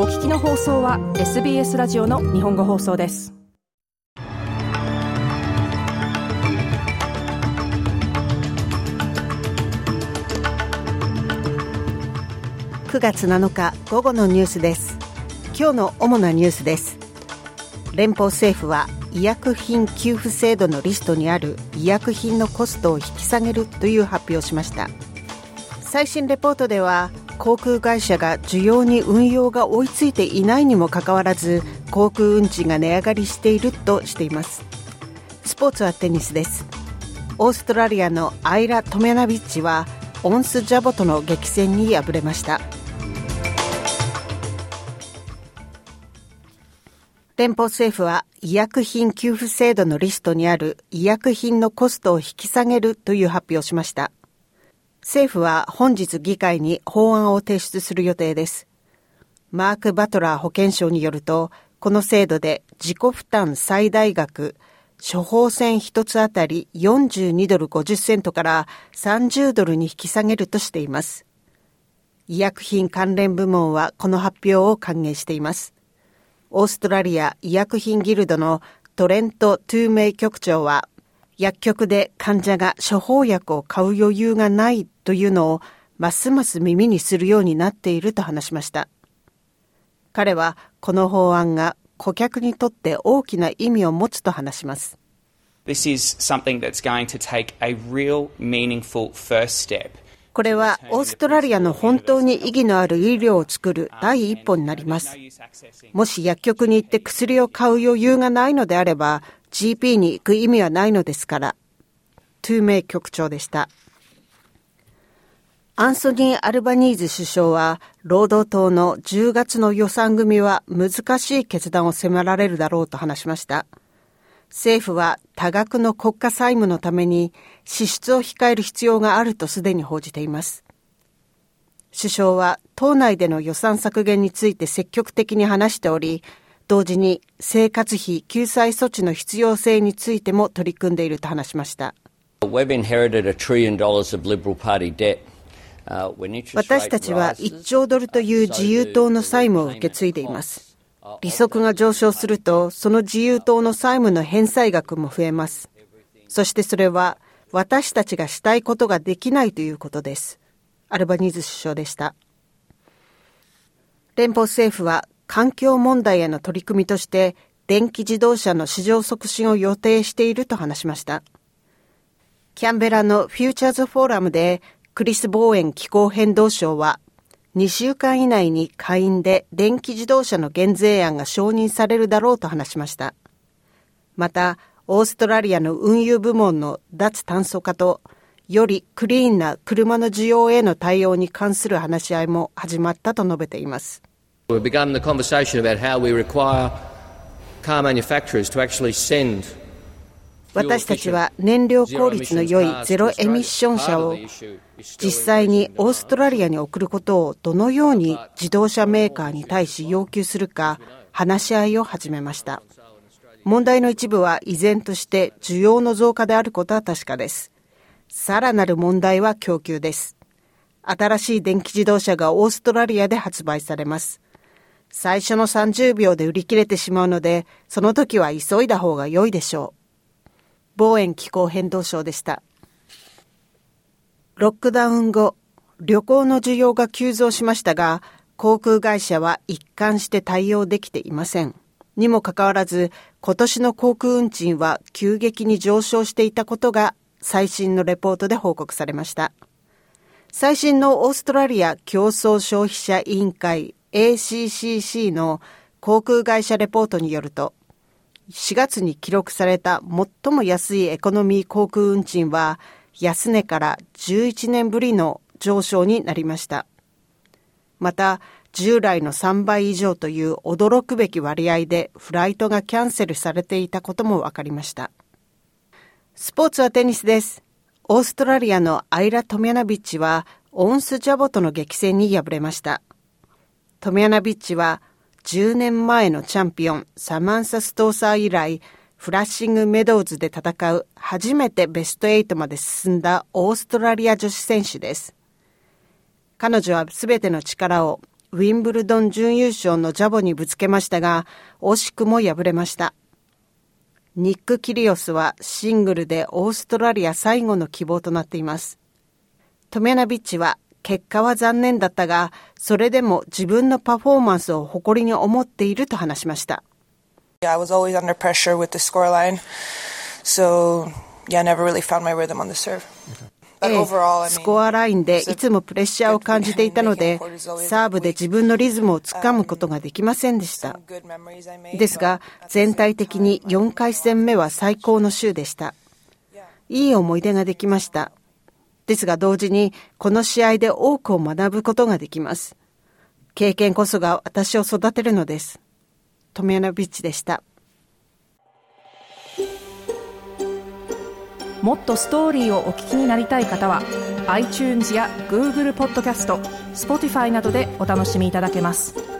お聞きの放送は SBS ラジオの日本語放送です。9月7日午後のニュースです。今日の主なニュースです。連邦政府は医薬品給付制度のリストにある医薬品のコストを引き下げるという発表をしました。最新レポートでは航空会社が需要に運用が追いついていないにもかかわらず航空運賃が値上がりしているとしています。スポーツはテニスです。オーストラリアのアイラ・トメナビッチはオンス・ジャボとの激戦に敗れました。連邦政府は医薬品給付制度のリストにある医薬品のコストを引き下げるという発表をしました。政府は本日議会に法案を提出する予定です。マーク・バトラー保健省によると、この制度で自己負担最大額、処方箋一つあたり42ドル50セントから30ドルに引き下げるとしています。医薬品関連部門はこの発表を歓迎しています。オーストラリア医薬品ギルドのトレント・トゥーメイ局長は、薬局で患者が処方薬を買う余裕がないというのをますます耳にするようになっていると話しました。彼はこの法案が顧客にとって大きな意味を持つと話します。This is something that's going to take a real meaningful first step これはオーストラリアの本当に意義のある医療を作る第一歩になります。もし薬局に行って薬を買う余裕がないのであれば、GP に行く意味はないのですから。トゥーメイ局長でした。アンソニー・アルバニーズ首相は、労働党の10月の予算組は難しい決断を迫られるだろうと話しました。政府は多額の国家債務のために支出を控える必要があるとすでに報じています。首相は党内での予算削減について積極的に話しており、同時に生活費救済措置の必要性についても取り組んでいると話しました。私たちは1兆ドルという自由党の債務を受け継いでいます。利息が上昇すると、その自由党の債務の返済額も増えます。そしてそれは、私たちがしたいことができないということです。アルバニーズ首相でした。連邦政府は環境問題への取り組みとして、電気自動車の市場促進を予定していると話しました。キャンベラのフューチャーズフォーラムで、クリス・ボーエン気候変動相は、2週間以内に下院で電気自動車の減税案が承認されるだろうと話しました。また、オーストラリアの運輸部門の脱炭素化と、よりクリーンな車の需要への対応に関する話し合いも始まったと述べています。We've begun the conversation about how we require car manufacturers to actually send 私たちは燃料効率の良いゼロエミッション車を実際にオーストラリアに送ることをどのように自動車メーカーに対し要求するか話し合いを始めました。問題の一部は依然として需要の増加であることは確かです。さらなる問題は供給です。新しい電気自動車がオーストラリアで発売されます。最初の30秒で売り切れてしまうので、その時は急いだ方が良いでしょう。防衛気候変動省でした。ロックダウン後、旅行の需要が急増しましたが、航空会社は一貫して対応できていません。にもかかわらず、今年の航空運賃は急激に上昇していたことが最新のレポートで報告されました。最新のオーストラリア競争消費者委員会 ACCC の航空会社レポートによると、4月に記録された最も安いエコノミー航空運賃は安値から11年ぶりの上昇になりました。また、従来の3倍以上という驚くべき割合でフライトがキャンセルされていたことも分かりました。スポーツはテニスです。オーストラリアのアイラ・トミヤナビッチはオンス・ジャボとの激戦に敗れました。トミヤナビッチは10年前のチャンピオンサマンサ・ストーサー以来、フラッシングメドウズで戦う初めてベスト8まで進んだオーストラリア女子選手です。彼女は全ての力をウィンブルドン準優勝のジャボにぶつけましたが、惜しくも敗れました。ニック・キリオスはシングルでオーストラリア最後の希望となっています。トメナビッチは結果は残念だったが、それでも自分のパフォーマンスを誇りに思っていると話しました。Yeah. So, yeah, really. スコアラインでいつもプレッシャーを感じていたので、サーブで自分のリズムをつかむことができませんでした。ですが、全体的に4回戦目は最高の週でした。いい思い出ができました。ですが同時に、この試合で多くを学ぶことができます。経験こそが私を育てるのです。トメヤナビッチでした。もっとストーリーをお聞きになりたい方は iTunes や Google ポッドキャスト Spotify などでお楽しみいただけます。